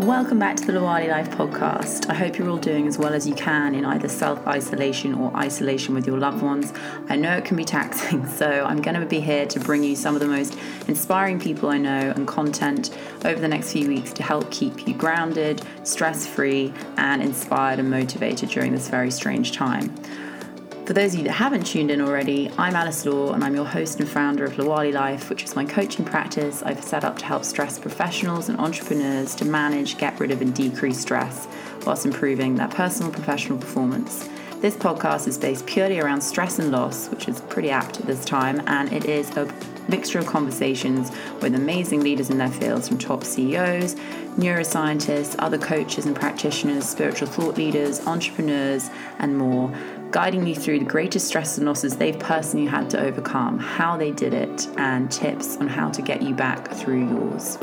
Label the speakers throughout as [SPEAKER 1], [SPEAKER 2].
[SPEAKER 1] Welcome back to the Lawali Life podcast. I hope you're all doing as well as you can in either self isolation or isolation with your loved ones. I know it can be taxing, so I'm going to be here to bring you some of the most inspiring people I know and content over the next few weeks to help keep you grounded, stress free, and inspired and motivated during this very strange time. For those of you that haven't tuned in already, I'm Alice Law and I'm your host and founder of Lawali Life, which is my coaching practice I've set up to help stress professionals and entrepreneurs to manage, get rid of, and decrease stress whilst improving their personal professional performance. This podcast is based purely around stress and loss, which is pretty apt at this time, and it is a mixture of conversations with amazing leaders in their fields from top CEOs, neuroscientists, other coaches and practitioners, spiritual thought leaders, entrepreneurs, and more guiding you through the greatest stress and losses they've personally had to overcome, how they did it, and tips on how to get you back through yours.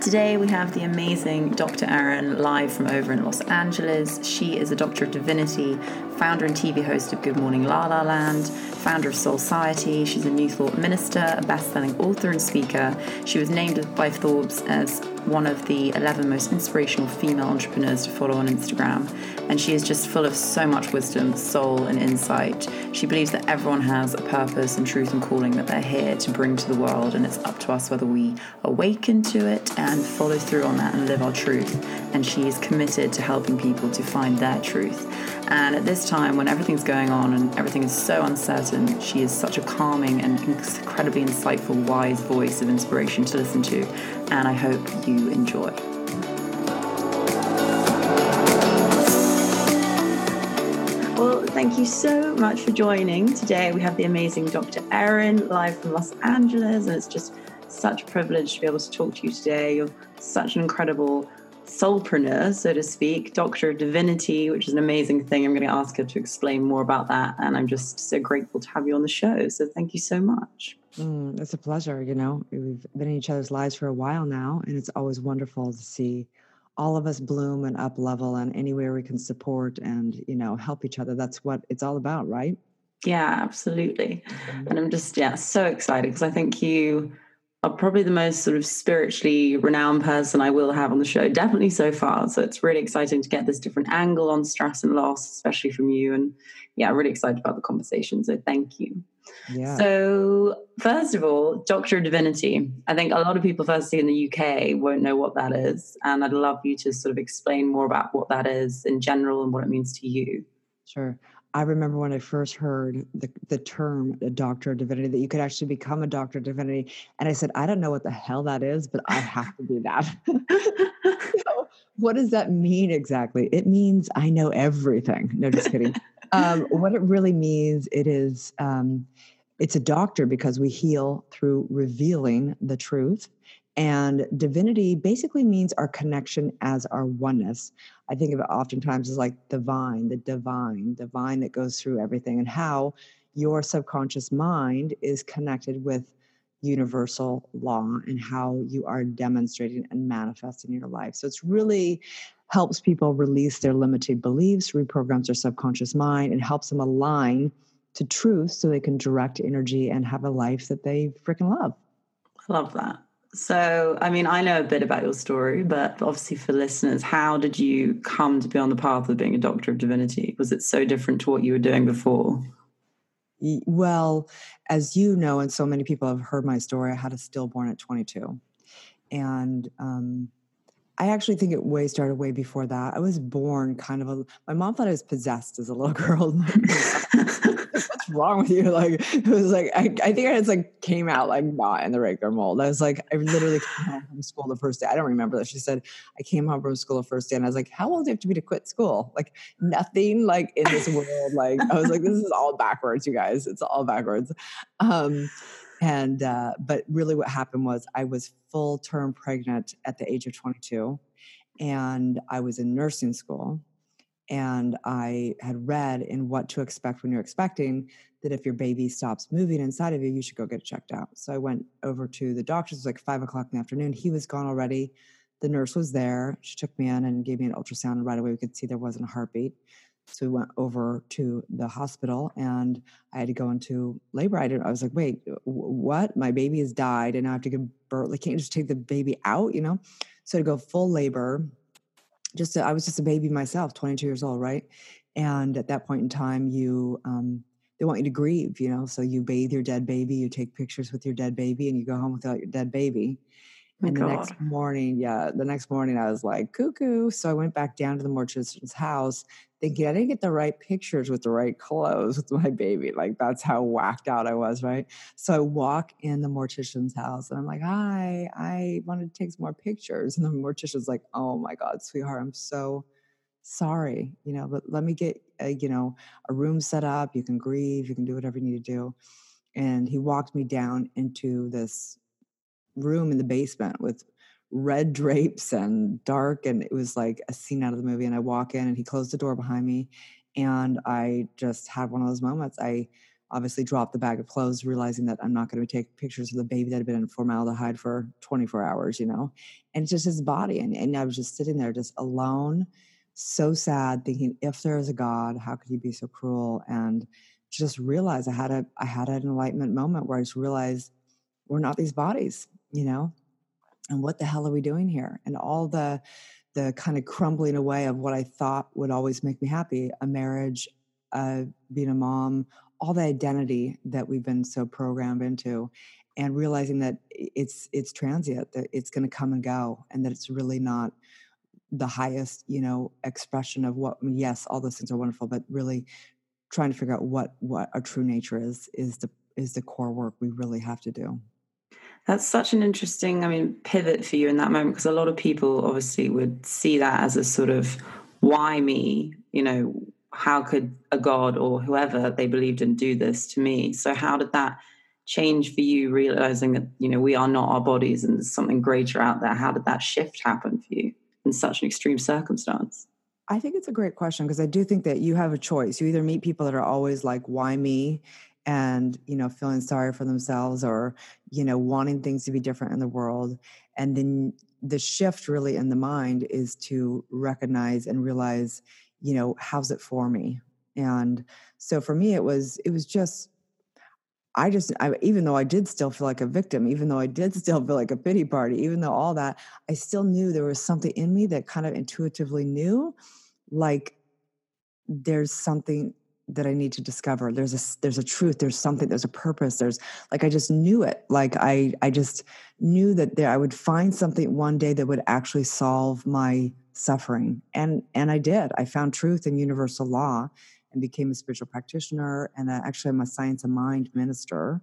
[SPEAKER 1] Today we have the amazing Dr. Erin live from over in Los Angeles. She is a Doctor of Divinity, founder and TV host of Good Morning La La Land, founder of Soul Society. She's a New Thought minister, a best-selling author and speaker. She was named by Forbes as one of the 11 most inspirational female entrepreneurs to follow on Instagram. And she is just full of so much wisdom, soul, and insight. She believes that everyone has a purpose and truth and calling that they're here to bring to the world. And it's up to us whether we awaken to it and follow through on that and live our truth. And she is committed to helping people to find their truth. And at this time, when everything's going on and everything is so uncertain, she is such a calming and incredibly insightful, wise voice of inspiration to listen to. And I hope you enjoy. Well, thank you so much for joining. Today we have the amazing Dr. Erin live from Los Angeles, and it's just such a privilege to be able to talk to you today. You're such an incredible soulpreneur, so to speak, Doctor of Divinity, which is an amazing thing. I'm going to ask her to explain more about that. And I'm just so grateful to have you on the show. So thank you so much.
[SPEAKER 2] Mm, it's a pleasure. You know, we've been in each other's lives for a while now, and it's always wonderful to see all of us bloom and up level and anywhere we can support and, you know, help each other. That's what it's all about, right?
[SPEAKER 1] Yeah, absolutely. Mm-hmm. And I'm just, yeah, so excited because I think you are probably the most sort of spiritually renowned person I will have on the show, definitely so far. So it's really exciting to get this different angle on stress and loss, especially from you. And yeah, really excited about the conversation. So thank you. Yeah. So, first of all, Doctor of Divinity. I think a lot of people, firstly in the UK, won't know what that is. And I'd love you to sort of explain more about what that is in general and what it means to you.
[SPEAKER 2] Sure. I remember when I first heard the, the term a doctor of divinity, that you could actually become a doctor of divinity. And I said, I don't know what the hell that is, but I have to be that. so, what does that mean exactly? It means I know everything. No, just kidding. um, what it really means, it is um, it's a doctor because we heal through revealing the truth and divinity basically means our connection as our oneness. I think of it oftentimes as like the vine, the divine, the vine that goes through everything, and how your subconscious mind is connected with universal law and how you are demonstrating and manifesting your life. So it's really helps people release their limited beliefs, reprograms their subconscious mind, and helps them align to truth so they can direct energy and have a life that they freaking love.
[SPEAKER 1] I love that. So, I mean, I know a bit about your story, but obviously for listeners, how did you come to be on the path of being a doctor of divinity? Was it so different to what you were doing before?
[SPEAKER 2] Well, as you know, and so many people have heard my story, I had a stillborn at 22. And um, I actually think it way started way before that. I was born kind of a, my mom thought I was possessed as a little girl. what's wrong with you? Like, it was like, I, I think I just like came out like not in the regular mold. I was like, I literally came home from school the first day. I don't remember that. She said, I came home from school the first day and I was like, how old do you have to be to quit school? Like nothing like in this world. Like, I was like, this is all backwards, you guys. It's all backwards. Um, and, uh, but really what happened was I was full term pregnant at the age of 22 and I was in nursing school and I had read in What to Expect When You're Expecting that if your baby stops moving inside of you, you should go get it checked out. So I went over to the doctor's, like five o'clock in the afternoon. He was gone already. The nurse was there. She took me in and gave me an ultrasound, and right away we could see there wasn't a heartbeat. So we went over to the hospital and I had to go into labor. I, didn't, I was like, wait, what? My baby has died and I have to give birth. Like, can't you just take the baby out, you know? So to go full labor, just to, I was just a baby myself, 22 years old, right? And at that point in time, you um, they want you to grieve, you know. So you bathe your dead baby, you take pictures with your dead baby, and you go home without your dead baby.
[SPEAKER 1] Oh
[SPEAKER 2] and
[SPEAKER 1] God.
[SPEAKER 2] the next morning, yeah, the next morning I was like, cuckoo. So I went back down to the mortician's house thinking I didn't get the right pictures with the right clothes with my baby. Like that's how whacked out I was, right? So I walk in the mortician's house and I'm like, hi, I wanted to take some more pictures. And the mortician's like, oh my God, sweetheart, I'm so sorry, you know, but let me get, a, you know, a room set up. You can grieve, you can do whatever you need to do. And he walked me down into this room in the basement with red drapes and dark and it was like a scene out of the movie and i walk in and he closed the door behind me and i just had one of those moments. I obviously dropped the bag of clothes realizing that i'm not going to take pictures of the baby that had been in formaldehyde for 24 hours you know? And it's just his body and, and i was just sitting there just alone so sad thinking if there is a god how could he be so cruel? And just realized i had a i had an enlightenment moment where i just realized we're not these bodies you know and what the hell are we doing here? And all the the kind of crumbling away of what i thought would always make me happy a marriage uh, being a mom all the identity that we've been so programmed into and realizing that it's it's transient that it's going to come and go and that it's really not the highest you know expression of what yes all those things are wonderful but really trying to figure out what what our true nature is is the is the core work we really have to do
[SPEAKER 1] that's such an interesting, I mean, pivot for you in that moment because a lot of people obviously would see that as a sort of why me? You know, how could a god or whoever they believed in do this to me? So how did that change for you realizing that, you know, we are not our bodies and there's something greater out there? How did that shift happen for you in such an extreme circumstance?
[SPEAKER 2] I think it's a great question because I do think that you have a choice. You either meet people that are always like, why me? And you know feeling sorry for themselves or you know wanting things to be different in the world and then the shift really in the mind is to recognize and realize you know how's it for me? And so for me it was it was just I just, I, even though I did still feel like a victim, even though I did still feel like a pity party, even though all that, I still knew there was something in me that kind of intuitively knew, like, there's something that I need to discover. There's a there's a truth. There's something. There's a purpose. There's like I just knew it. Like I I just knew that there I would find something one day that would actually solve my suffering. And and I did. I found truth in universal law, and became a spiritual practitioner. And uh, actually, I'm a science of mind minister,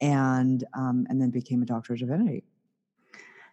[SPEAKER 2] and um, and then became a doctor of divinity.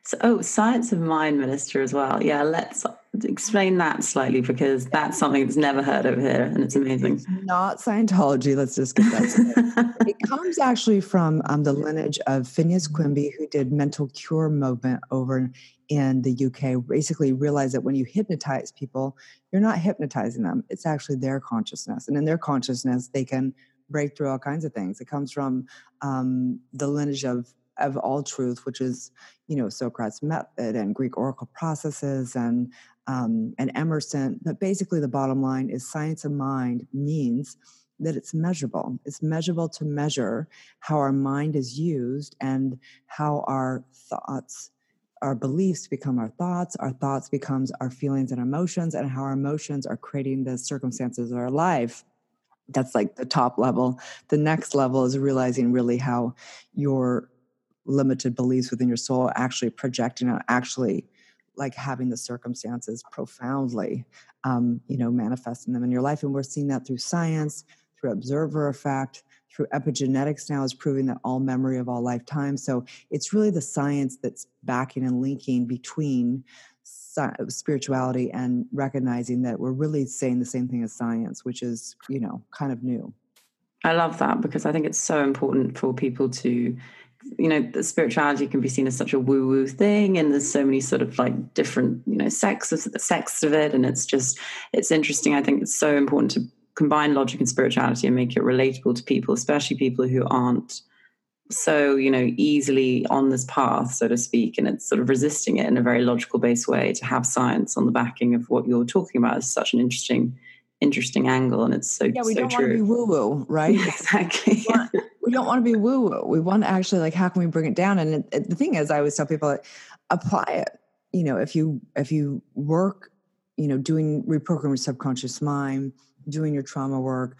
[SPEAKER 1] So, oh, science of mind minister as well. Yeah, let's explain that slightly because that's something that's never heard of here and it's amazing.
[SPEAKER 2] It's not Scientology. Let's just get that. it comes actually from um, the lineage of Phineas Quimby, who did mental cure movement over in the UK. Basically, realized that when you hypnotize people, you're not hypnotizing them; it's actually their consciousness, and in their consciousness, they can break through all kinds of things. It comes from um, the lineage of of all truth, which is you know Socrates' method and Greek oracle processes and um, and Emerson. But basically, the bottom line is science of mind means that it's measurable. It's measurable to measure how our mind is used and how our thoughts our beliefs become our thoughts our thoughts becomes our feelings and emotions and how our emotions are creating the circumstances of our life that's like the top level the next level is realizing really how your limited beliefs within your soul actually projecting out actually like having the circumstances profoundly um, you know manifesting them in your life. And we're seeing that through science through observer effect through epigenetics now is proving that all memory of all lifetime so it's really the science that's backing and linking between spirituality and recognizing that we're really saying the same thing as science which is you know kind of new.
[SPEAKER 1] I love that because i think it's so important for people to you know the spirituality can be seen as such a woo woo thing and there's so many sort of like different you know sects of sects of it and it's just it's interesting i think it's so important to combine logic and spirituality and make it relatable to people especially people who aren't so you know easily on this path so to speak and it's sort of resisting it in a very logical based way to have science on the backing of what you're talking about is such an interesting interesting angle, and it's so
[SPEAKER 2] yeah. We
[SPEAKER 1] so
[SPEAKER 2] don't
[SPEAKER 1] true.
[SPEAKER 2] want to be woo woo, right?
[SPEAKER 1] exactly.
[SPEAKER 2] Want, we don't want to be woo woo. We want to actually like how can we bring it down? And it, it, the thing is, I always tell people, like, apply it. You know, if you if you work, you know, doing reprogramming your subconscious mind, doing your trauma work,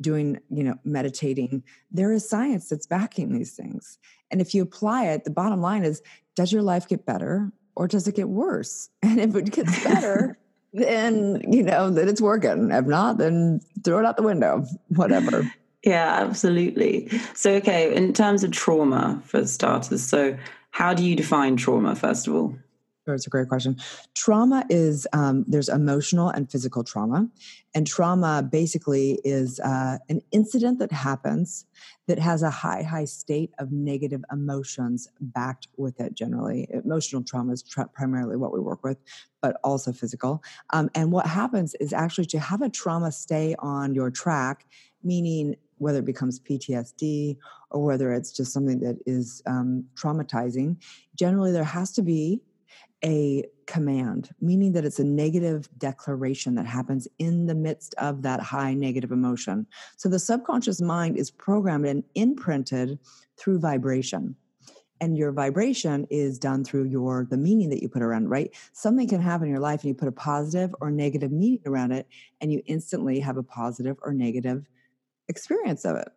[SPEAKER 2] doing you know meditating there is science that's backing these things and if you apply it the bottom line is does your life get better or does it get worse and if it gets better then you know that it's working if not then throw it out the window whatever
[SPEAKER 1] yeah absolutely so okay in terms of trauma for starters so how do you define trauma first of all
[SPEAKER 2] it's a great question. Trauma is um, there's emotional and physical trauma, and trauma basically is uh, an incident that happens that has a high, high state of negative emotions backed with it. Generally, emotional trauma is tra- primarily what we work with, but also physical. Um, and what happens is actually to have a trauma stay on your track, meaning whether it becomes PTSD or whether it's just something that is um, traumatizing. Generally, there has to be a command, meaning that it's a negative declaration that happens in the midst of that high negative emotion. So the subconscious mind is programmed and imprinted through vibration. And your vibration is done through your the meaning that you put around, right? Something can happen in your life and you put a positive or negative meaning around it, and you instantly have a positive or negative experience of it.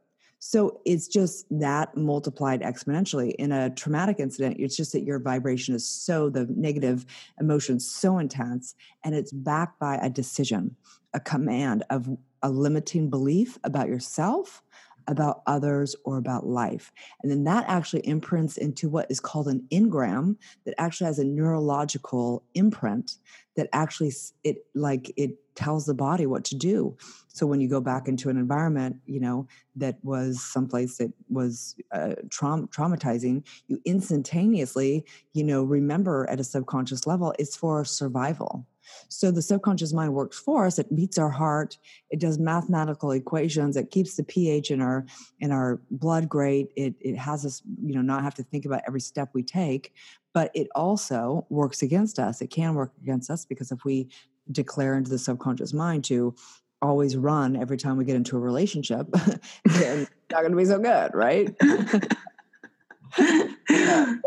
[SPEAKER 2] So it's just that multiplied exponentially. In a traumatic incident, it's just that your vibration is so, the negative emotion so intense, and it's backed by a decision, a command of a limiting belief about yourself, about others, or about life. And then that actually imprints into what is called an engram that actually has a neurological imprint that actually it like it tells the body what to do. So when you go back into an environment you know that was someplace that was uh, traum- traumatizing you instantaneously you know remember at a subconscious level it's for survival. So the subconscious mind works for us it beats our heart it does mathematical equations it keeps the ph in our in our blood great it it has us you know not have to think about every step we take but it also works against us it can work against us because if we declare into the subconscious mind to always run every time we get into a relationship, then it's not going to be so good, right?
[SPEAKER 1] I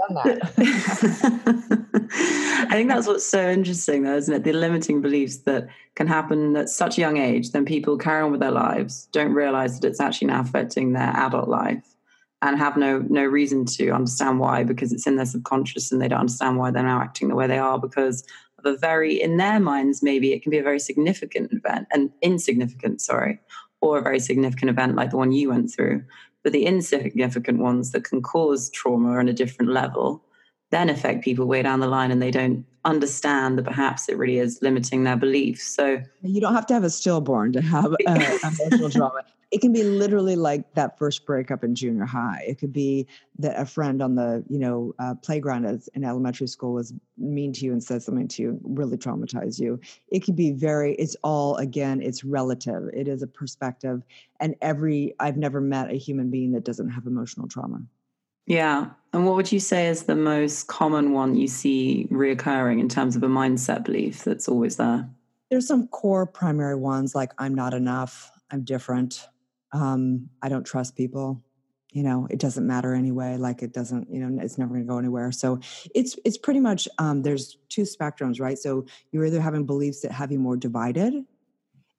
[SPEAKER 1] think that's what's so interesting, though, isn't it? The limiting beliefs that can happen at such a young age, then people carry on with their lives, don't realize that it's actually now affecting their adult life, and have no no reason to understand why because it's in their subconscious, and they don't understand why they're now acting the way they are because of a very, in their minds, maybe it can be a very significant event, and insignificant, sorry, or a very significant event like the one you went through. But the insignificant ones that can cause trauma on a different level then affect people way down the line and they don't understand that perhaps it really is limiting their beliefs. So
[SPEAKER 2] you don't have to have a stillborn to have uh, emotional trauma. It can be literally like that first breakup in junior high. It could be that a friend on the you know uh, playground in elementary school was mean to you and said something to you, really traumatized you. It could be very. It's all again. It's relative. It is a perspective, and every I've never met a human being that doesn't have emotional trauma.
[SPEAKER 1] Yeah. And what would you say is the most common one you see reoccurring in terms of a mindset belief that's always there?
[SPEAKER 2] There's some core primary ones like I'm not enough, I'm different, um, I don't trust people. You know, it doesn't matter anyway. Like it doesn't, you know, it's never going to go anywhere. So it's it's pretty much um, there's two spectrums, right? So you're either having beliefs that have you more divided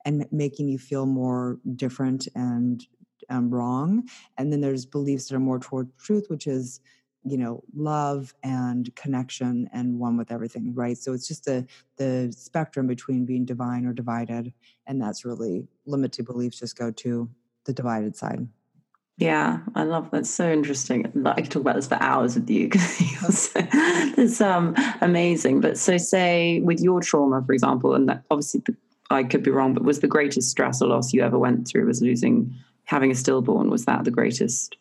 [SPEAKER 2] and making you feel more different and um, wrong. And then there's beliefs that are more toward truth, which is, you know, love and connection and one with everything, right? So it's just the the spectrum between being divine or divided, and that's really limited beliefs just go to the divided side.
[SPEAKER 1] Yeah, I love that. So interesting. I could talk about this for hours with you because it's um, amazing. But so, say with your trauma, for example, and that obviously the, I could be wrong, but was the greatest stress or loss you ever went through was losing having a stillborn was that the greatest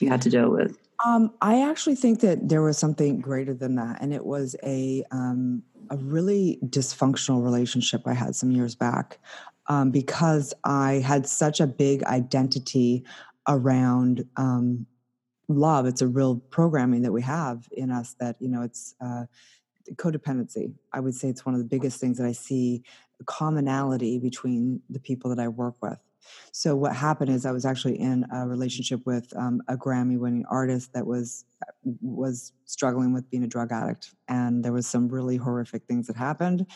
[SPEAKER 1] you had to deal with
[SPEAKER 2] um, i actually think that there was something greater than that and it was a um, a really dysfunctional relationship i had some years back um, because i had such a big identity around um, love it's a real programming that we have in us that you know it's uh, codependency i would say it's one of the biggest things that i see commonality between the people that I work with. So what happened is I was actually in a relationship with um, a Grammy-winning artist that was was struggling with being a drug addict, and there was some really horrific things that happened.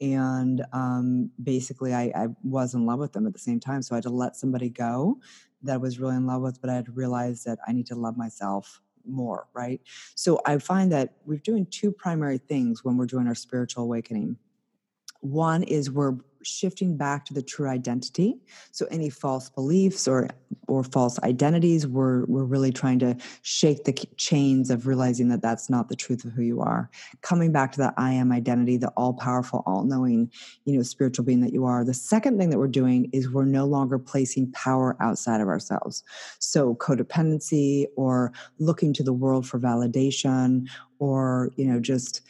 [SPEAKER 2] And um, basically, I, I was in love with them at the same time, so I had to let somebody go that I was really in love with, but I had realized that I need to love myself more, right? So I find that we're doing two primary things when we're doing our spiritual awakening. One is we're shifting back to the true identity. So any false beliefs or or false identities, we're we're really trying to shake the chains of realizing that that's not the truth of who you are. Coming back to that I am identity, the all powerful, all knowing, you know, spiritual being that you are. The second thing that we're doing is we're no longer placing power outside of ourselves. So codependency or looking to the world for validation or you know just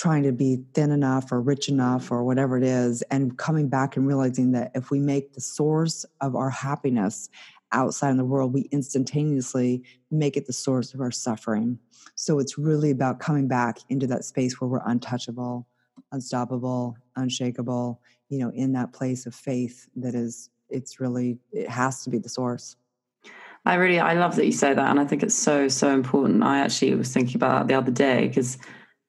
[SPEAKER 2] trying to be thin enough or rich enough mm-hmm. or whatever it is, and coming back and realizing that if we make the source of our happiness outside in the world, we instantaneously make it the source of our suffering. So it's really about coming back into that space where we're untouchable, unstoppable, unshakable, you know, in that place of faith that is, it's really, it has to be the source.
[SPEAKER 1] I really, I love that you say that. And I think it's so, so important. I actually was thinking about that the other day because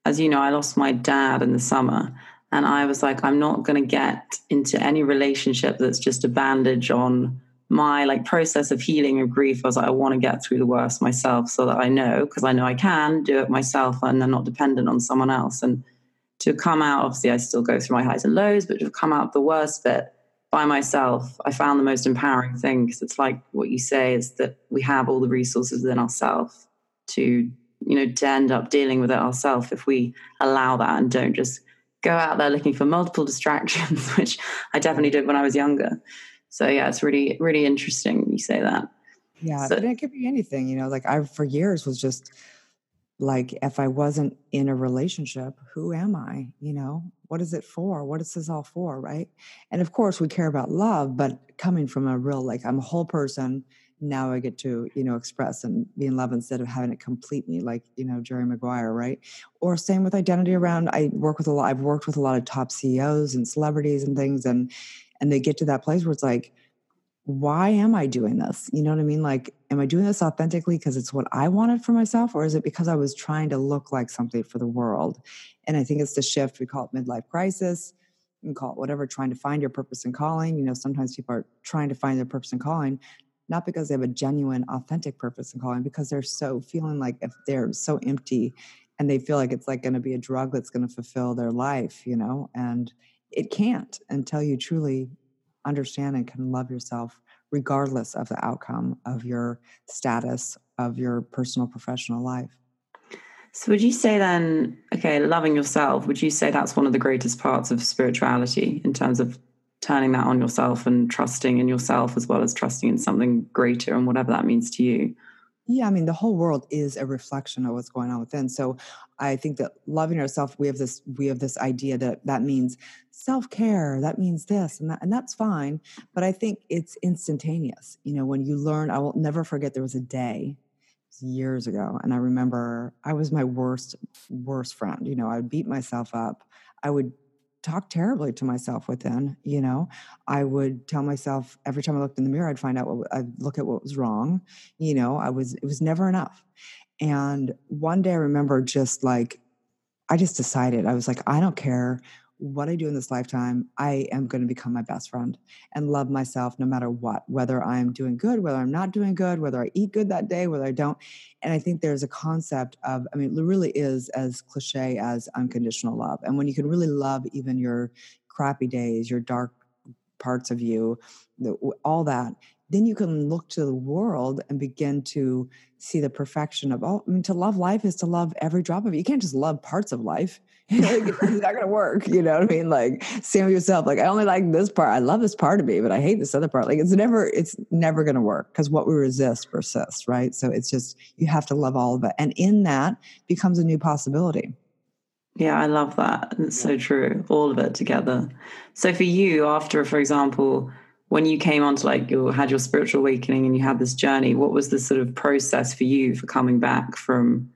[SPEAKER 1] as you know, I lost my dad in the summer. And I was like, I'm not going to get into any relationship that's just a bandage on my like process of healing and grief. I was like, I want to get through the worst myself so that I know, because I know I can do it myself and I'm not dependent on someone else. And to come out, obviously, I still go through my highs and lows, but to come out the worst bit by myself, I found the most empowering thing because it's like what you say is that we have all the resources within ourselves to you know, to end up dealing with it ourselves if we allow that and don't just go out there looking for multiple distractions, which I definitely did when I was younger. So yeah, it's really, really interesting you say that.
[SPEAKER 2] Yeah, so, it could be anything, you know, like I for years was just like if I wasn't in a relationship, who am I? You know, what is it for? What is this all for? Right. And of course we care about love, but coming from a real like I'm a whole person now I get to, you know, express and be in love instead of having it complete me, like, you know, Jerry Maguire, right? Or same with identity around I work with a lot, I've worked with a lot of top CEOs and celebrities and things, and and they get to that place where it's like, why am I doing this? You know what I mean? Like, am I doing this authentically because it's what I wanted for myself, or is it because I was trying to look like something for the world? And I think it's the shift. We call it midlife crisis. You can call it whatever, trying to find your purpose and calling. You know, sometimes people are trying to find their purpose and calling, not because they have a genuine, authentic purpose in calling, because they're so feeling like if they're so empty and they feel like it's like going to be a drug that's going to fulfill their life, you know, and it can't until you truly understand and can love yourself regardless of the outcome of your status of your personal professional life.
[SPEAKER 1] So, would you say then, okay, loving yourself, would you say that's one of the greatest parts of spirituality in terms of turning that on yourself and trusting in yourself as well as trusting in something greater and whatever that means to you.
[SPEAKER 2] Yeah, I mean, the whole world is a reflection of what's going on within. So I think that loving ourselves, we have this, we have this idea that that means self-care, that means this and that, and that's fine. But I think it's instantaneous. You know, when you learn, I will never forget there was a day years ago. And I remember I was my worst, worst friend. You know, I would beat myself up. I would talk terribly to myself within you know? I would tell myself every time i looked in the mirror i'd find out what i'd look at what was wrong you know? I was it was never enough. And one day i remember just like i just decided i was like i don't care what I do in this lifetime, I am going to become my best friend and love myself no matter what, whether I'm doing good, whether I'm not doing good, whether I eat good that day, whether I don't. And I think there's a concept of, I mean, it really is as cliche as unconditional love. And when you can really love even your crappy days, your dark parts of you, all that, then you can look to the world and begin to see the perfection of all. I mean, to love life is to love every drop of it. You can't just love parts of life. it's not going to work. You know what I mean? Like, same with yourself. Like, I only like this part. I love this part of me, but I hate this other part. Like, it's never, it's never going to work because what we resist persists, right? So it's just you have to love all of it, and in that becomes a new possibility.
[SPEAKER 1] Yeah, I love that. It's so true. All of it together. So for you, after, for example, when you came onto like you had your spiritual awakening and you had this journey, what was the sort of process for you for coming back from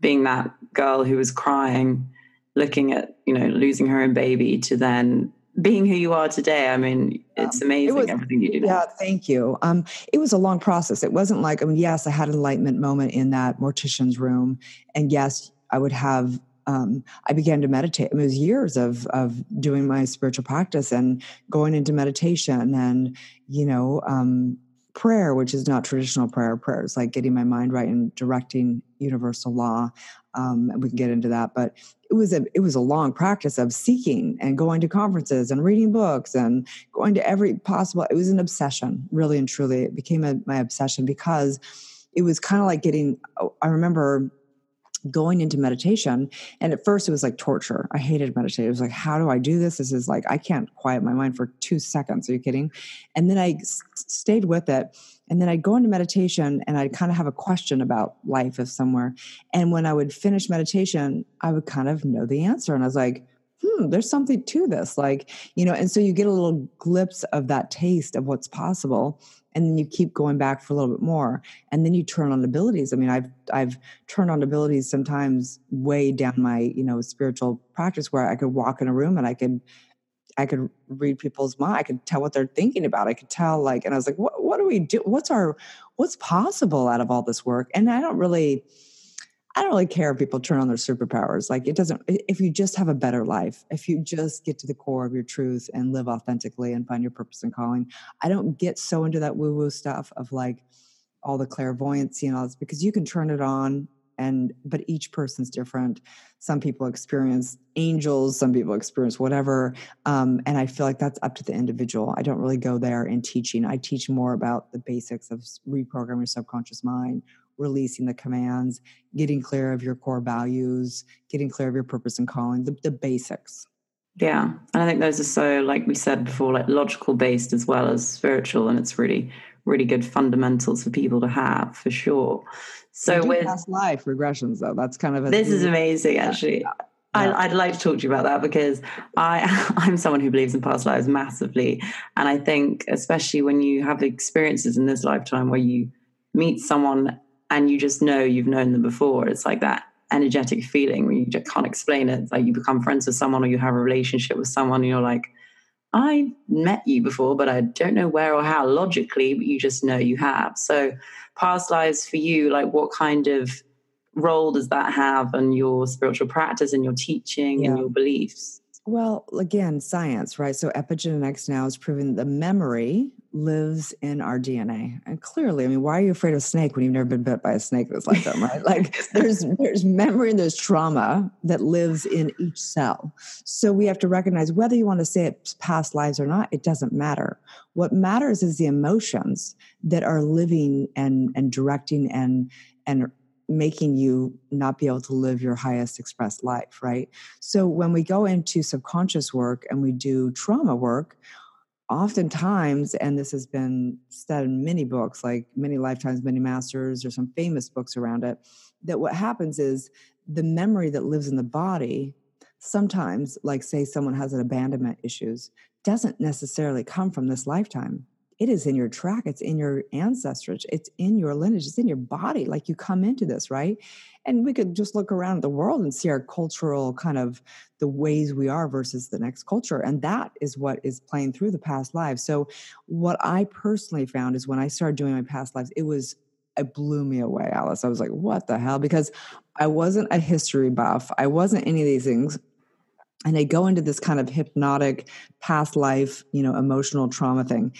[SPEAKER 1] being that girl who was crying, looking at, you know, losing her own baby to then being who you are today. I mean, it's amazing it was, everything you do.
[SPEAKER 2] Yeah, thank you. Um, it was a long process. It wasn't like, I mean, yes, I had an enlightenment moment in that mortician's room. And yes, I would have um, I began to meditate. It was years of of doing my spiritual practice and going into meditation and you know um, prayer, which is not traditional prayer. Prayer is like getting my mind right and directing universal law. Um, we can get into that, but it was a it was a long practice of seeking and going to conferences and reading books and going to every possible. It was an obsession, really and truly. It became a, my obsession because it was kind of like getting. Oh, I remember going into meditation and at first it was like torture. I hated meditation. It was like how do i do this? This is like i can't quiet my mind for two seconds. Are you kidding? And then i s- stayed with it and then i'd go into meditation and i'd kind of have a question about life of somewhere. And when i would finish meditation i would kind of know the answer and i was like hmm, there's something to this. Like, you know, and so you get a little glimpse of that taste of what's possible and then you keep going back for a little bit more and then you turn on abilities. I mean i've i've turned on abilities sometimes way down my you know spiritual practice where i could walk in a room and i could i could read people's mind. I could tell what they're thinking about. I could tell like and i was like what, what do we do? What's our what's possible out of all this work? And i don't really I don't really care if people turn on their superpowers. Like it doesn't, if you just have a better life, if you just get to the core of your truth and live authentically and find your purpose and calling, I don't get so into that woo woo stuff of like all the clairvoyancy and all this because you can turn it on and, but each person's different. Some people experience angels, some people experience whatever. Um, and I feel like that's up to the individual. I don't really go there in teaching. I teach more about the basics of reprogramming your subconscious mind releasing the commands, getting clear of your core values, getting clear of your purpose and calling, the, the basics.
[SPEAKER 1] Yeah. And I think those are so, like we said before, like logical based as well as spiritual. And it's really, really good fundamentals for people to have for sure. So with
[SPEAKER 2] past life regressions though, that's kind of
[SPEAKER 1] a, this is amazing actually. Yeah. I, would like to talk to you about that because I, I'm someone who believes in past lives massively. And I think, especially when you have experiences in this lifetime where you meet someone and you just know you've known them before. It's like that energetic feeling where you just can't explain it. It's like you become friends with someone or you have a relationship with someone and you're like, I met you before, but I don't know where or how logically, but you just know you have. So, past lives for you, like what kind of role does that have in your spiritual practice and your teaching yeah. and your beliefs?
[SPEAKER 2] Well, again, science, right? So epigenetics now is proving the memory lives in our DNA. And clearly, I mean, why are you afraid of snake when you've never been bit by a snake this lifetime, right? Like there's there's memory and there's trauma that lives in each cell. So we have to recognize whether you want to say it's past lives or not, it doesn't matter. What matters is the emotions that are living and and directing and and making you not be able to live your highest expressed life, right? So when we go into subconscious work and we do trauma work, oftentimes, and this has been said in many books, like many lifetimes, many masters, or some famous books around it, that what happens is the memory that lives in the body sometimes like say someone has an abandonment issues doesn't necessarily come from this lifetime it is in your track it's in your ancestors it's in your lineage it's in your body like you come into this right? And we could just look around the world and see our cultural kind of the ways we are versus the next culture and that is what is playing through the past lives. So what i personally found is when i started doing my past lives it was it blew me away alice. I was like what the hell? Because i wasn't a history buff i wasn't any of these things and they go into this kind of hypnotic past life you know emotional trauma thing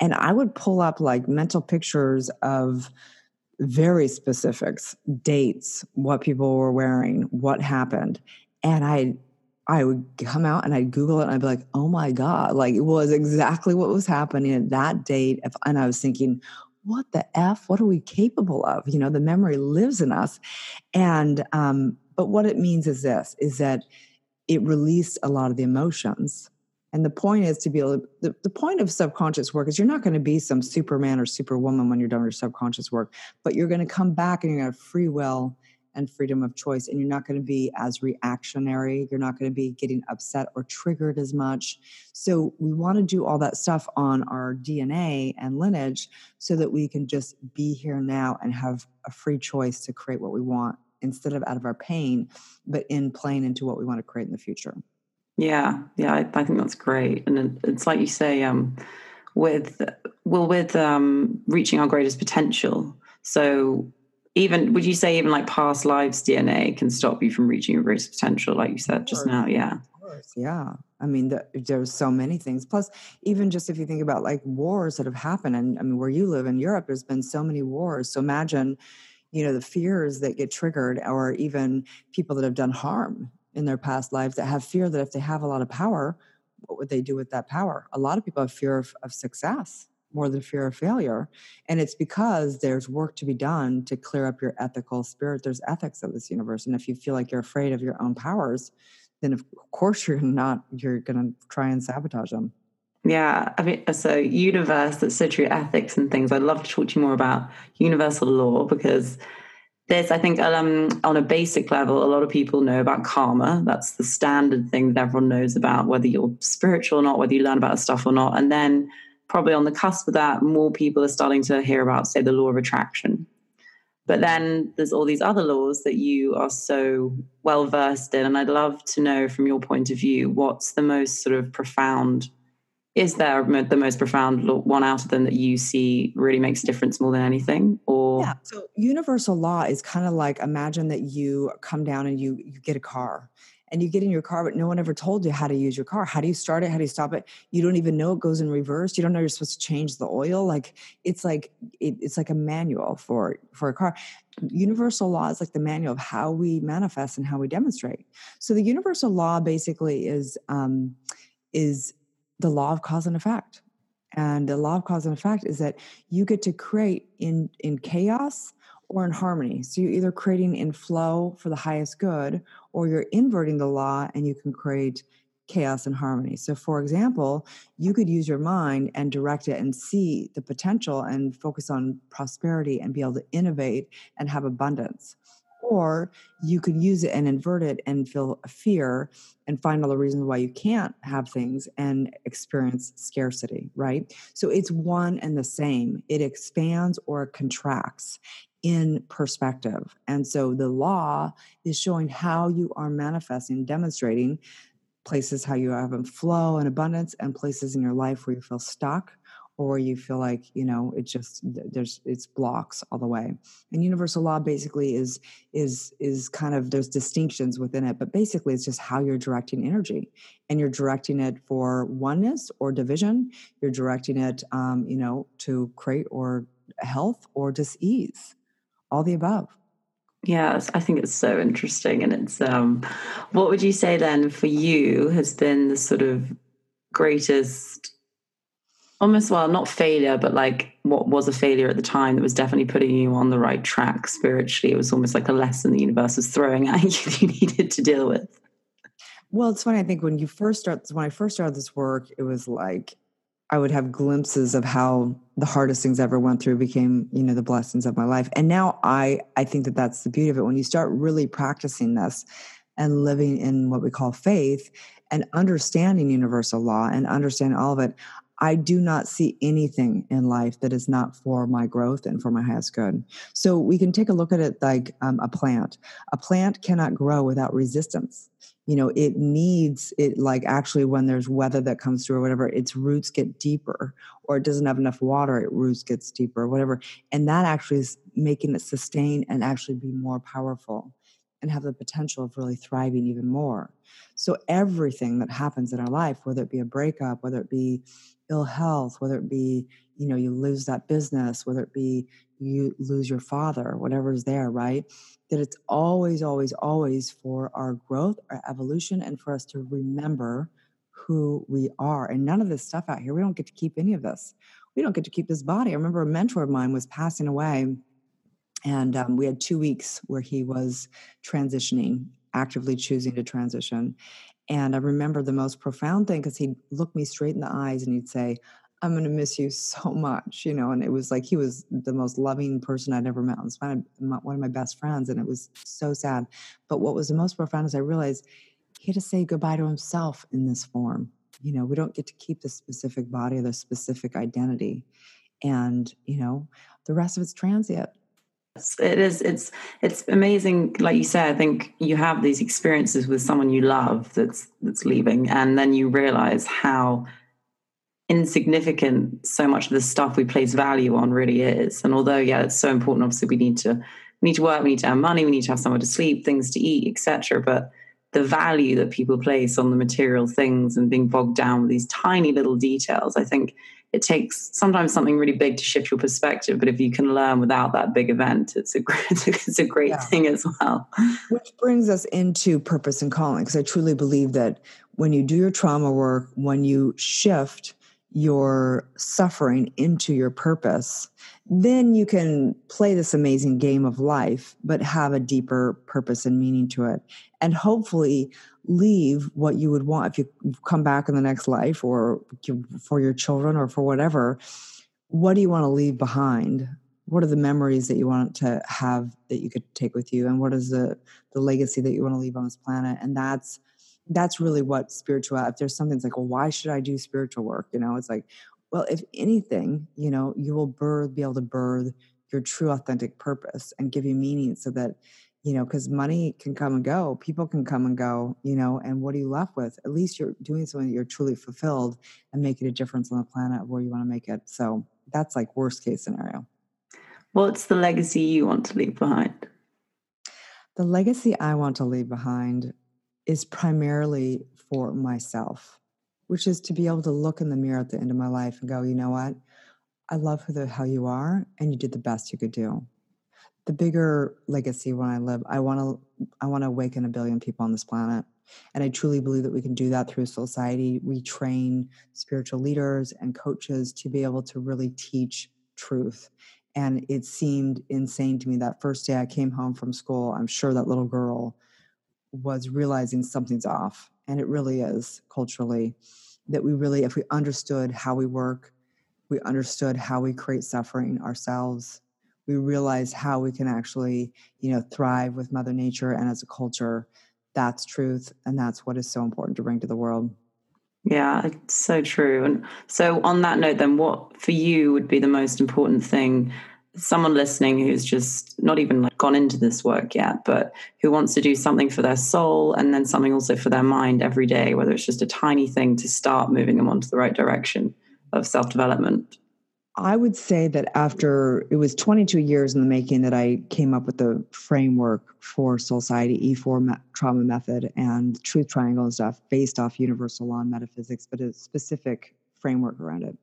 [SPEAKER 2] and I would pull up like mental pictures of very specifics, dates, what people were wearing, what happened. And I I would come out and I'd Google it and I'd be like, oh my God, like it was exactly what was happening at that date. And I was thinking, what the F? What are we capable of? You know, the memory lives in us. And um, but what it means is this is that it released a lot of the emotions and the point is to be able to, the, the point of subconscious work is you're not going to be some superman or superwoman when you're done with subconscious work, but you're going to come back and you're going to have free will and freedom of choice. And you're not going to be as reactionary. You're not going to be getting upset or triggered as much. So we want to do all that stuff on our DNA and lineage so that we can just be here now and have a free choice to create what we want instead of out of our pain, but in playing into what we want to create in the future.
[SPEAKER 1] Yeah, yeah, I, I think that's great, and it's like you say, um, with well, with um, reaching our greatest potential. So, even would you say even like past lives DNA can stop you from reaching your greatest potential, like you said just now? Yeah,
[SPEAKER 2] yeah. I mean, the, there's so many things. Plus, even just if you think about like wars that have happened, and I mean, where you live in Europe, there's been so many wars. So imagine, you know, the fears that get triggered, or even people that have done harm in their past lives that have fear that if they have a lot of power, what would they do with that power? A lot of people have fear of, of success more than fear of failure. And it's because there's work to be done to clear up your ethical spirit. There's ethics of this universe. And if you feel like you're afraid of your own powers, then of course you're not, you're going to try and sabotage them.
[SPEAKER 1] Yeah, I mean, uh, so universe, that's so true, ethics and things. I'd love to talk to you more about universal law because there's, I think, um, on a basic level, a lot of people know about karma. That's the standard thing that everyone knows about, whether you're spiritual or not, whether you learn about stuff or not. And then, probably on the cusp of that, more people are starting to hear about, say, the law of attraction. But then there's all these other laws that you are so well versed in. And I'd love to know from your point of view, what's the most sort of profound is there the most profound one out of them that you see really makes a difference more than anything or?
[SPEAKER 2] Yeah so universal law is kind of like imagine that you come down and you you get a car and you get in your car but no one ever told you how to use your car. How do you start it? How do you stop it? You don't even know it goes in reverse. You don't know you're supposed to change the oil. Like it's like it, it's like a manual for for a car. Universal law is like the manual of how we manifest and how we demonstrate. So the universal law basically is um is the law of cause and effect. And the law of cause and effect is that you get to create in, in chaos or in harmony. So you're either creating in flow for the highest good, or you're inverting the law and you can create chaos and harmony. So, for example, you could use your mind and direct it and see the potential and focus on prosperity and be able to innovate and have abundance or you could use it and invert it and feel fear and find all the reasons why you can't have things and experience scarcity, right? So it's one and the same. It expands or contracts in perspective. And so the law is showing how you are manifesting, demonstrating places how you have a flow and abundance and places in your life where you feel stuck or you feel like you know it just there's it's blocks all the way. And universal law basically is is is kind of there's distinctions within it but basically it's just how you're directing energy. And you're directing it for oneness or division. You're directing it um, you know to create or health or dis-ease. All the above.
[SPEAKER 1] Yes, I think it's so interesting. And it's um what would you say then for you has been the sort of greatest almost well not failure but like what was a failure at the time that was definitely putting you on the right track spiritually. It was almost like a lesson the universe was throwing at you that you needed to deal with.
[SPEAKER 2] Well it's funny i think when you first start when i first started this work it was like i would have glimpses of how the hardest things I ever went through became you know the blessings of my life. And now i i think that that's the beauty of it. When you start really practicing this and living in what we call faith and understanding universal law and understanding all of it I do not see anything in life that is not for my growth and for my highest good. So we can take a look at it like um, a plant. A plant cannot grow without resistance. You know, it needs it like actually when there's weather that comes through or whatever, its roots get deeper, or it doesn't have enough water, its roots gets deeper, or whatever. And that actually is making it sustain and actually be more powerful and have the potential of really thriving even more. So everything that happens in our life, whether it be a breakup, whether it be ill health, whether it be, you know, you lose that business, whether it be you lose your father, whatever is there, right? That it's always, always, always for our growth, our evolution, and for us to remember who we are. And none of this stuff out here, we don't get to keep any of this. We don't get to keep this body. I remember a mentor of mine was passing away, and um, we had two weeks where he was transitioning, actively choosing to transition. And I remember the most profound thing because he'd look me straight in the eyes and he'd say, I'm going to miss you so much, you know. And it was like he was the most loving person I'd ever met. It was one of my best friends, and it was so sad. But what was the most profound is I realized he had to say goodbye to himself in this form. You know, we don't get to keep the specific body or the specific identity. And, you know, the rest of it's transient.
[SPEAKER 1] It is it's it's amazing like you say i think you have these experiences with someone you love that's that's leaving and then you realize how insignificant so much of the stuff we place value on really is. And although yeah it's so important obviously we need to we need to work we need to have money we need to have somewhere to sleep things to eat etc but the value that people place on the material things and being bogged down with these tiny little details i think it takes sometimes something really big to shift your perspective but if you can learn without that big event it's a great it's a great yeah. thing as well
[SPEAKER 2] which brings us into purpose and calling because i truly believe that when you do your trauma work when you shift your suffering into your purpose then you can play this amazing game of life but have a deeper purpose and meaning to it and hopefully leave what you would want if you come back in the next life or for your children or for whatever what do you want to leave behind? What are the memories that you want to have that you could take with you? And what is the the legacy that you want to leave on this planet? And that's that's really what spiritual if there's something that's like well why should i do spiritual work? You know it's like well if anything you know you will birth be able to birth your true authentic purpose and give you meaning so that you know, because money can come and go, people can come and go, you know, and what are you left with? At least you're doing something that you're truly fulfilled and making a difference on the planet where you want to make it. So that's like worst case scenario.
[SPEAKER 1] What's the legacy you want to leave behind?
[SPEAKER 2] The legacy I want to leave behind is primarily for myself, which is to be able to look in the mirror at the end of my life and go, you know what? I love who the hell you are, and you did the best you could do the bigger legacy when I live, I want to I want to awaken a billion people on this planet. And I truly believe that we can do that through Soulciety. We train spiritual leaders and coaches to be able to really teach truth. And it seemed insane to me that first day I came home from school. I'm sure that little girl was realizing something's off. And it really is culturally that we really, if we understood how we work, we understood how we create suffering ourselves we realize how we can actually you know thrive with mother nature and as a culture that's truth and that's what is so important to bring to the world.
[SPEAKER 1] Yeah it's so true and so on that note then what for you would be the most important thing someone listening who's just not even like gone into this work yet but who wants to do something for their soul and then something also for their mind every day whether it's just a tiny thing to start moving them onto the right direction of self-development
[SPEAKER 2] I would say that after it was 22 years in the making that I came up with the framework for Soulciety E4 trauma method and truth triangle and stuff based off universal law and metaphysics, but a specific framework around it.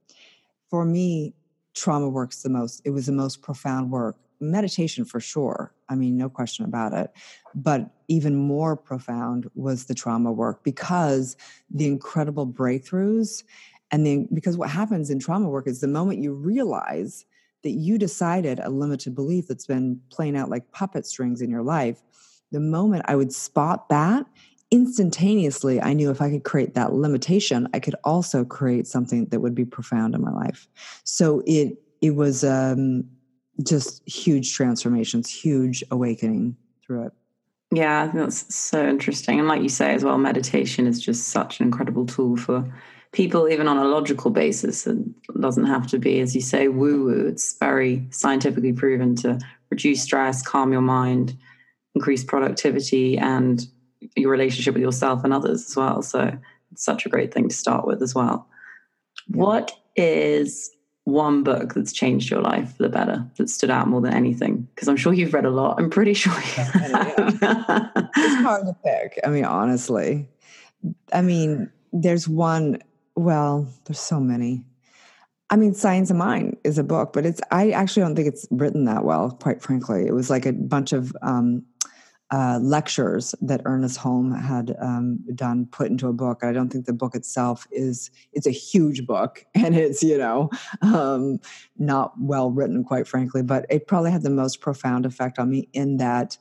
[SPEAKER 2] For me, trauma works the most. It was the most profound work. Meditation for sure. I mean, no question about it. But even more profound was the trauma work because the incredible breakthroughs and then, because what happens in trauma work is the moment you realize that you decided a limited belief that's been playing out like puppet strings in your life, the moment I would spot that, instantaneously, I knew if I could create that limitation, I could also create something that would be profound in my life. So it it was um, just huge transformations, huge awakening through it.
[SPEAKER 1] Yeah, that's so interesting. And like you say as well, meditation is just such an incredible tool for people, even on a logical basis, it doesn't have to be, as you say, woo woo. It's very scientifically proven to reduce stress, calm your mind, increase productivity, and your relationship with yourself and others as well. So it's such a great thing to start with as well. Yeah. What is one book that's changed your life for the better that stood out more than anything? Because I'm sure you've read a lot. I'm pretty sure you have.
[SPEAKER 2] it's hard to pick. I mean, honestly. I mean, there's one well, there's so many. I mean, Science of Mind is a book, but it's I actually don't think it's written that well, quite frankly. It was like a bunch of um, uh, lectures that Ernest Holmes had um, done put into a book. I don't think the book itself is it's a huge book and it's you know um, not well written, quite frankly. But it probably had the most profound effect on me in that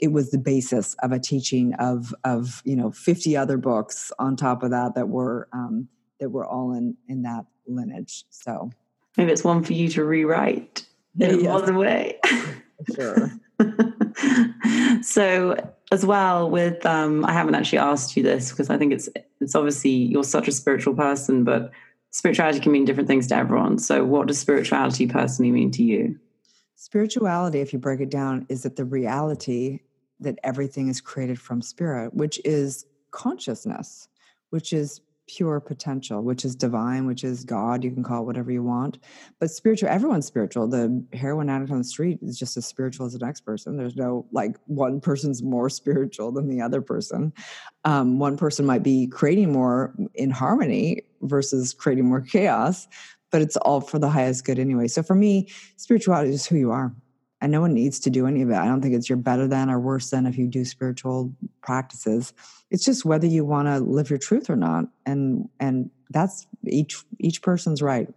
[SPEAKER 2] it was the basis of a teaching of of you know 50 other books on top of that that were um, that we're all in in that lineage. So
[SPEAKER 1] maybe it's one for you to rewrite in yes. a way.
[SPEAKER 2] sure.
[SPEAKER 1] so as well with um, I haven't actually asked you this because I think it's it's obviously you're such a spiritual person, but spirituality can mean different things to everyone. So what does spirituality personally mean to you?
[SPEAKER 2] Spirituality, if you break it down, is that the reality that everything is created from spirit, which is consciousness, which is pure potential, which is divine, which is God. You can call it whatever you want. But spiritual, everyone's spiritual. The heroin addict on the street is just as spiritual as the next person. There's no like one person's more spiritual than the other person. Um, one person might be creating more in harmony versus creating more chaos, but it's all for the highest good anyway. So for me, spirituality is who you are and no one needs to do any of it. I don't think it's you're better than or worse than if you do spiritual practices. It's just whether you want to live your truth or not, and and that's each each person's right.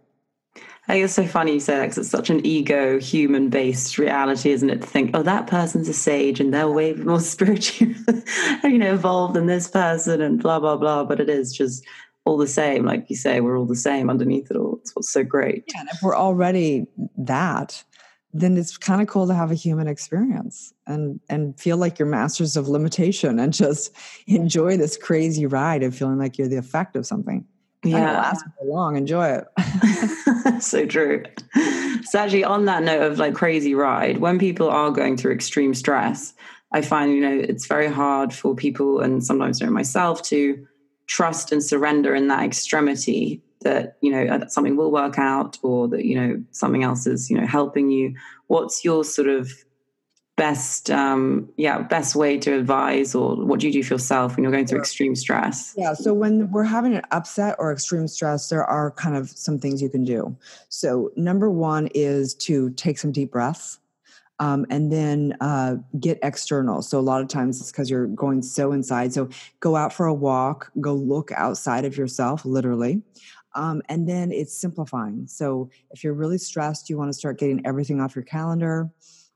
[SPEAKER 1] I think it's so funny you say that because it's such an ego, human based reality, isn't it? To think, oh, that person's a sage and they're way more spiritual, you know, evolved than this person and blah, blah, blah. But it is just all the same. Like you say, we're all the same underneath it all. It's what's so great.
[SPEAKER 2] Yeah, and if we're already that, then it's kind of cool to have a human experience and and feel like you're masters of limitation and just enjoy this crazy ride of feeling like you're the effect of something. Yeah, last for long. Enjoy
[SPEAKER 1] it. so true. So actually, on that note of like crazy ride, when people are going through extreme stress, I find you know it's very hard for people, and sometimes myself, to trust and surrender in that extremity that you know that something will work out or that you know something else is you know helping you what's your sort of best um yeah best way to advise or what do you do for yourself when you're going through extreme stress
[SPEAKER 2] yeah so when we're having an upset or extreme stress there are kind of some things you can do so number one is to take some deep breaths um, and then uh, get external. So a lot of times it's because you're going so inside. So go out for a walk, go look outside of yourself, literally. Um, and then it's simplifying. So if you're really stressed, you want to start getting everything off your calendar.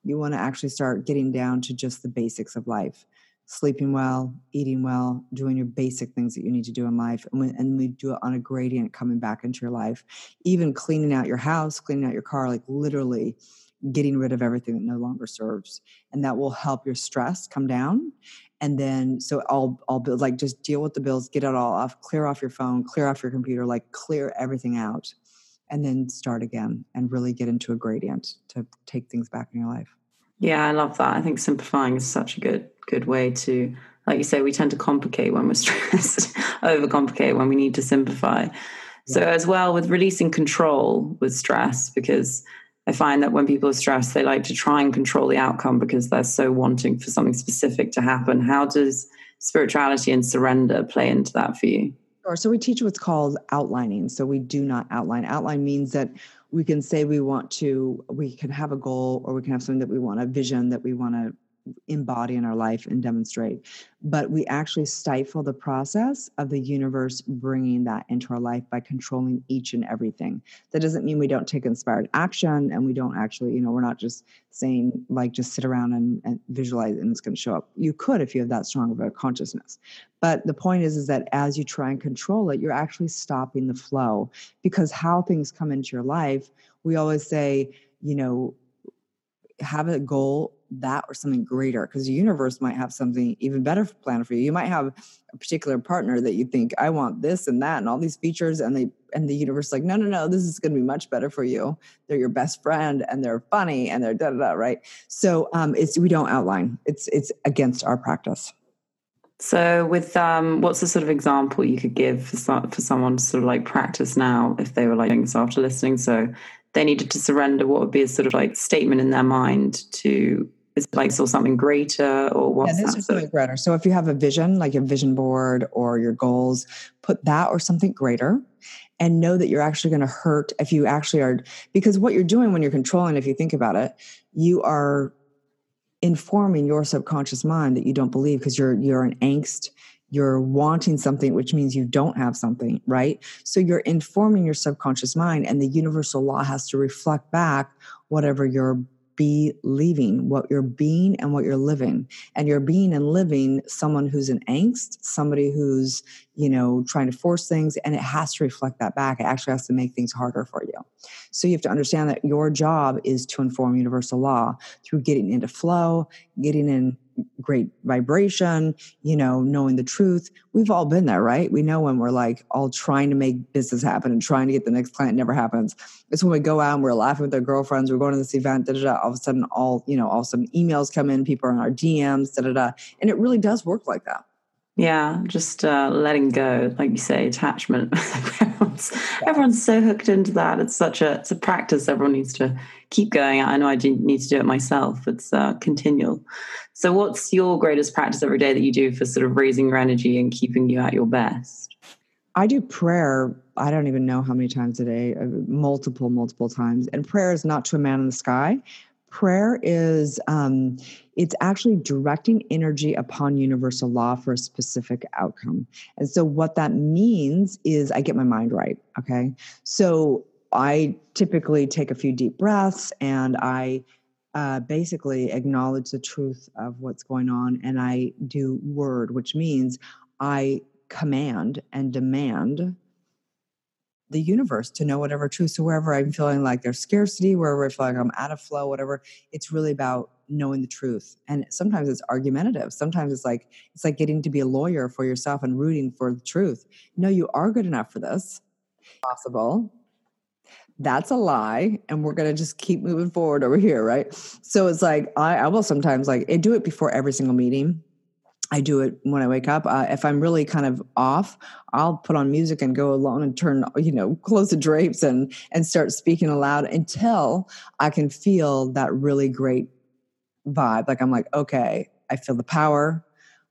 [SPEAKER 2] You want to actually start getting down to just the basics of life sleeping well, eating well, doing your basic things that you need to do in life. And, and we do it on a gradient coming back into your life. Even cleaning out your house, cleaning out your car, like literally getting rid of everything that no longer serves. And that will help your stress come down and then so all all bills like just deal with the bills get it all off clear off your phone clear off your computer like clear everything out and then start again and really get into a gradient to take things back in your life
[SPEAKER 1] yeah i love that i think simplifying is such a good good way to like you say we tend to complicate when we're stressed overcomplicate when we need to simplify yeah. so as well with releasing control with stress because I find that when people are stressed, they like to try and control the outcome because they're so wanting for something specific to happen. How does spirituality and surrender play into that for you?
[SPEAKER 2] Sure. So we teach what's called outlining. So we do not outline. Outline means that we can say we want to, we can have a goal or we can have something that we want, a vision that we want to embody in our life and demonstrate. But we actually stifle the process of the universe bringing that into our life by controlling each and everything. That doesn't mean we don't take inspired action and we don't actually, you know, we're not just saying like just sit around and, and visualize and it's going to show up. You could if you have that strong of a consciousness. But the point is, is that as you try and control it, you're actually stopping the flow because how things come into your life, we always say, you know, have a goal that or something greater because the universe might have something even better planned for you. You might have a particular partner that you think i want this and that and all these features and they and the universe like no no no this is going to be much better for you. They're your best friend and they're funny and they're da da da right? So um it's we don't outline. It's it's against our practice.
[SPEAKER 1] So with um what's the sort of example you could give for, for someone to sort of like practice now if they were like doing this after listening? So they needed to surrender what would be a sort of like statement in their mind to is it like so something greater or what's
[SPEAKER 2] yeah, this
[SPEAKER 1] that?
[SPEAKER 2] Something greater. So if you have a vision, like a vision board or your goals, put that or something greater and know that you're actually going to hurt if you actually are because what you're doing when you're controlling if you think about it you are informing your subconscious mind that you don't believe because you're you're an angst you're wanting something which means you don't have something right so you're informing your subconscious mind and the universal law has to reflect back whatever you're be leaving what you're being and what you're living. And you're being and living someone who's in angst somebody who's you know trying to force things and it has to reflect that back. It actually has to make things harder for you. So you have to understand that your job is to inform universal law through getting into flow getting in great vibration, you know, knowing the truth. We've all been there, right? We know when we're like all trying to make business happen and trying to get the next client never happens. It's when we go out and we're laughing with our girlfriends, we're going to this event, da da da. All of a sudden, all, you know, all sudden emails come in, people are in our DMs, da da da. And it really does work like that.
[SPEAKER 1] Yeah, just uh, letting go, like you say, attachment. everyone's, everyone's so hooked into that. It's such a it's a practice everyone needs to keep going. I know I need to do it myself. It's uh, continual. So, what's your greatest practice every day that you do for sort of raising your energy and keeping you at your best?
[SPEAKER 2] I do prayer. I don't even know how many times a day, uh, multiple, multiple times. And prayer is not to a man in the sky. Prayer is um, it's actually directing energy upon universal law for a specific outcome. And so what that means is I get my mind right. Okay. So I typically take a few deep breaths and I uh, basically acknowledge the truth of what's going on and I do word, which means I command and demand the universe to know whatever truth. So wherever I'm feeling like there's scarcity, wherever I feel like I'm out of flow, whatever, it's really about knowing the truth. And sometimes it's argumentative. Sometimes it's like it's like getting to be a lawyer for yourself and rooting for the truth. No, you are good enough for this. Possible. That's a lie. And we're gonna just keep moving forward over here, right? So it's like I, I will sometimes like I do it before every single meeting I do it when I wake up. Uh, if I'm really kind of off, I'll put on music and go alone and turn, you know, close the drapes and and start speaking aloud until I can feel that really great vibe. Like I'm like, okay, I feel the power,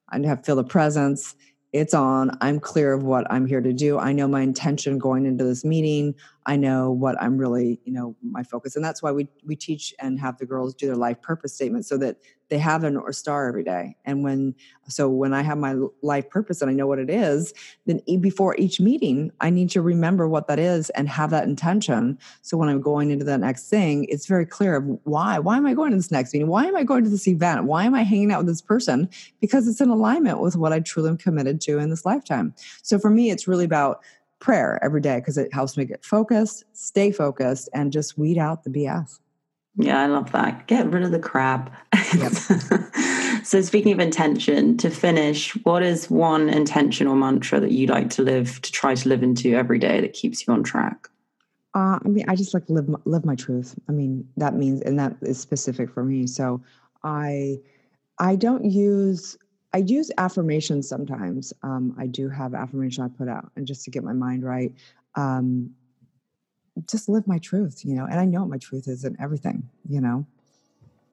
[SPEAKER 2] I feel the presence. It's on. I'm clear of what I'm here to do. I know my intention going into this meeting. I know what I'm really, you know, my focus. And that's why we we teach and have the girls do their life purpose statement so that they have a north star every day and when so when i have my life purpose and i know what it is then before each meeting i need to remember what that is and have that intention. So when i'm going into that next thing it's very clear of why why am i going to this next meeting? Why am i going to this event? Why am i hanging out with this person? Because it's in alignment with what i truly am committed to in this lifetime. So for me it's really about prayer every day because it helps me get focused stay focused and just weed out the bs
[SPEAKER 1] yeah, I love that. Get rid of the crap. Yep. so, speaking of intention, to finish, what is one intention or mantra that you like to live, to try to live into every day that keeps you on track?
[SPEAKER 2] Uh, I mean, I just like live live my truth. I mean, that means, and that is specific for me. So, I I don't use I use affirmations sometimes. Um, I do have affirmation I put out, and just to get my mind right. Um, just live my truth, you know, and I know what my truth is in everything, you know.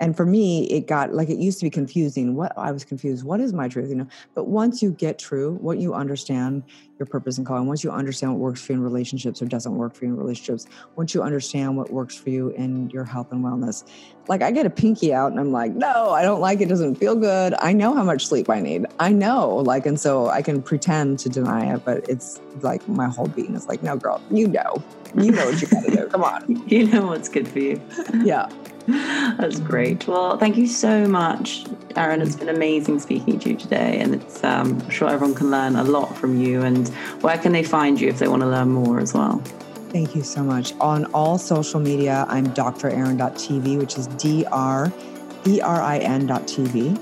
[SPEAKER 2] And for me, it got like it used to be confusing. What I was confused, what is my truth, you know? But once you get true, what you understand your purpose and calling, once you understand what works for you in relationships or doesn't work for you in relationships, once you understand what works for you in your health and wellness, like I get a pinky out and I'm like, no, I don't like it, doesn't feel good. I know how much sleep I need. I know, like, and so I can pretend to deny it, but it's like my whole being is like, no, girl, you know, you know what you gotta do. Come on.
[SPEAKER 1] You know what's good for you.
[SPEAKER 2] Yeah.
[SPEAKER 1] That's great. Well, thank you so much, Erin. It's been amazing speaking to you today, and it's um, I'm sure everyone can learn a lot from you. And where can they find you if they want to learn more as well?
[SPEAKER 2] Thank you so much. On all social media, I'm drerin.tv, which is D R E R I N.tv.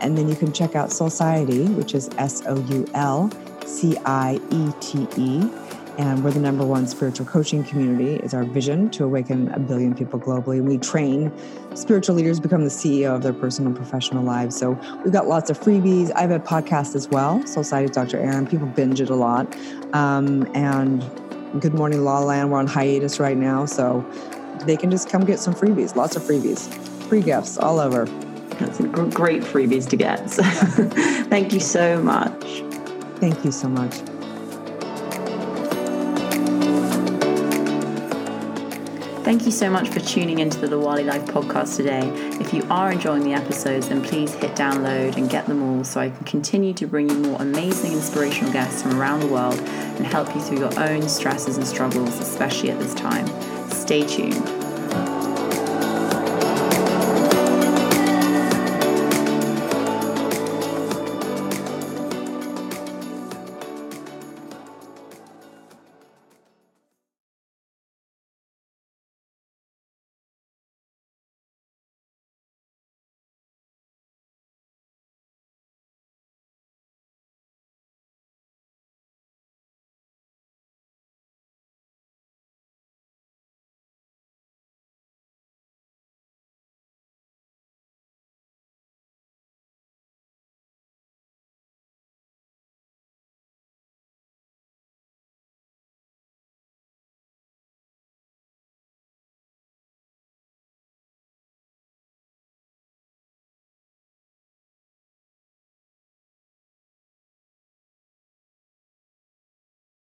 [SPEAKER 2] And then you can check out Soulciety, which is S O U L C I E T E and we're the number one spiritual coaching community is our vision to awaken a billion people globally. And we train spiritual leaders become the ceo of their personal and professional lives. So we've got lots of freebies. I have a podcast as well Soulciety dr erin. People binge it a lot. Um, and good morning law land. We're on hiatus right now so they can just come get some freebies lots of freebies. Free gifts all over.
[SPEAKER 1] That's great freebies to get. So thank you so much.
[SPEAKER 2] Thank you so much
[SPEAKER 1] Thank you so much for tuning into the Lawali Life podcast today. If you are enjoying the episodes, then please hit download and get them all so I can continue to bring you more amazing, inspirational guests from around the world and help you through your own stresses and struggles, especially at this time. Stay tuned.